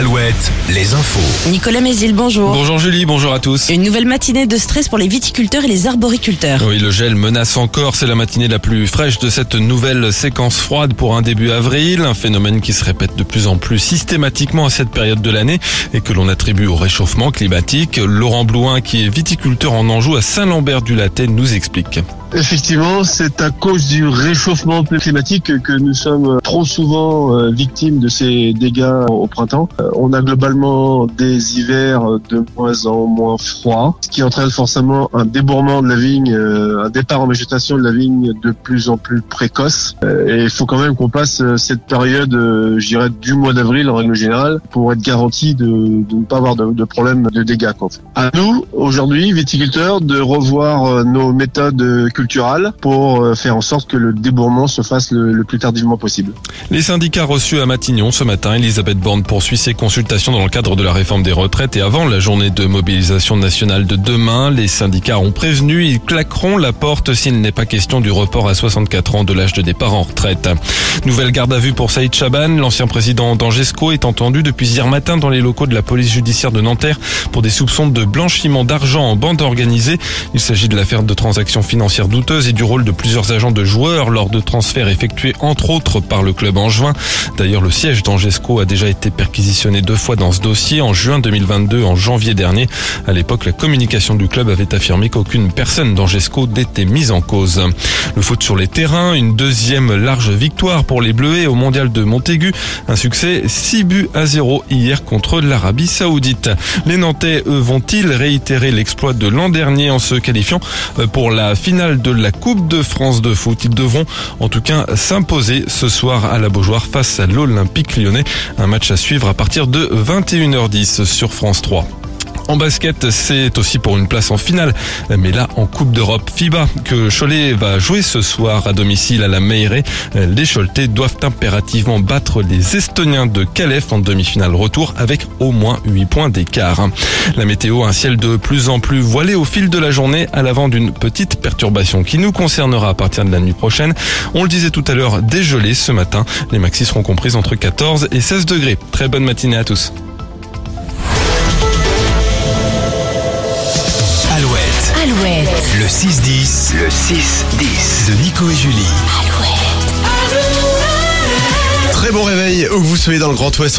Alouette, les infos. Nicolas Mézil, bonjour. Bonjour Julie, bonjour à tous. Une nouvelle matinée de stress pour les viticulteurs et les arboriculteurs. Oui, le gel menace encore. C'est la matinée la plus fraîche de cette nouvelle séquence froide pour un début avril. Un phénomène qui se répète de plus en plus systématiquement à cette période de l'année et que l'on attribue au réchauffement climatique. Laurent Blouin, qui est viticulteur en Anjou à Saint-Lambert-du-Latte, nous explique. Effectivement, c'est à cause du réchauffement climatique que nous sommes trop souvent euh, victimes de ces dégâts au printemps. Euh, On a globalement des hivers de moins en moins froids, ce qui entraîne forcément un débourrement de la vigne, euh, un départ en végétation de la vigne de plus en plus précoce. Et il faut quand même qu'on passe cette période, je du mois d'avril en règle générale, pour être garanti de, ne pas avoir de, de problème de dégâts. Quoi. À nous, aujourd'hui, viticulteurs, de revoir nos méthodes pour euh, faire en sorte que le débourrement se fasse le, le plus tardivement possible. Les syndicats reçus à Matignon ce matin, Elisabeth Borne poursuit ses consultations dans le cadre de la réforme des retraites et avant la journée de mobilisation nationale de demain, les syndicats ont prévenu, ils claqueront la porte s'il n'est pas question du report à 64 ans de l'âge de départ en retraite. Nouvelle garde à vue pour Saïd Chaban, l'ancien président d'Angesco est entendu depuis hier matin dans les locaux de la police judiciaire de Nanterre pour des soupçons de blanchiment d'argent en bande organisée. Il s'agit de l'affaire de transactions financières douteuses et du rôle de plusieurs agents de joueurs lors de transferts effectués entre autres par le club juin. D'ailleurs, le siège d'Angesco a déjà été perquisitionné deux fois dans ce dossier, en juin 2022 en janvier dernier. À l'époque, la communication du club avait affirmé qu'aucune personne d'Angesco n'était mise en cause. Le foot sur les terrains, une deuxième large victoire pour les Bleuets au mondial de Montaigu. Un succès 6 buts à 0 hier contre l'Arabie Saoudite. Les Nantais, eux, vont-ils réitérer l'exploit de l'an dernier en se qualifiant pour la finale de la Coupe de France de foot Ils devront en tout cas s'imposer ce soir à la Beaujoire face à l'Olympique lyonnais. Un match à suivre à partir de 21h10 sur France 3. En basket, c'est aussi pour une place en finale, mais là en Coupe d'Europe FIBA que Cholet va jouer ce soir à domicile à la Meirée. Les Choletais doivent impérativement battre les Estoniens de Calais en demi-finale retour avec au moins 8 points d'écart. La météo, un ciel de plus en plus voilé au fil de la journée à l'avant d'une petite perturbation qui nous concernera à partir de la nuit prochaine. On le disait tout à l'heure, dégelé ce matin. Les maxis seront comprises entre 14 et 16 degrés. Très bonne matinée à tous. Le 6-10, le 6-10 de Nico et Julie. alouette. Très bon réveil où que vous soyez dans le Grand Ouest. On est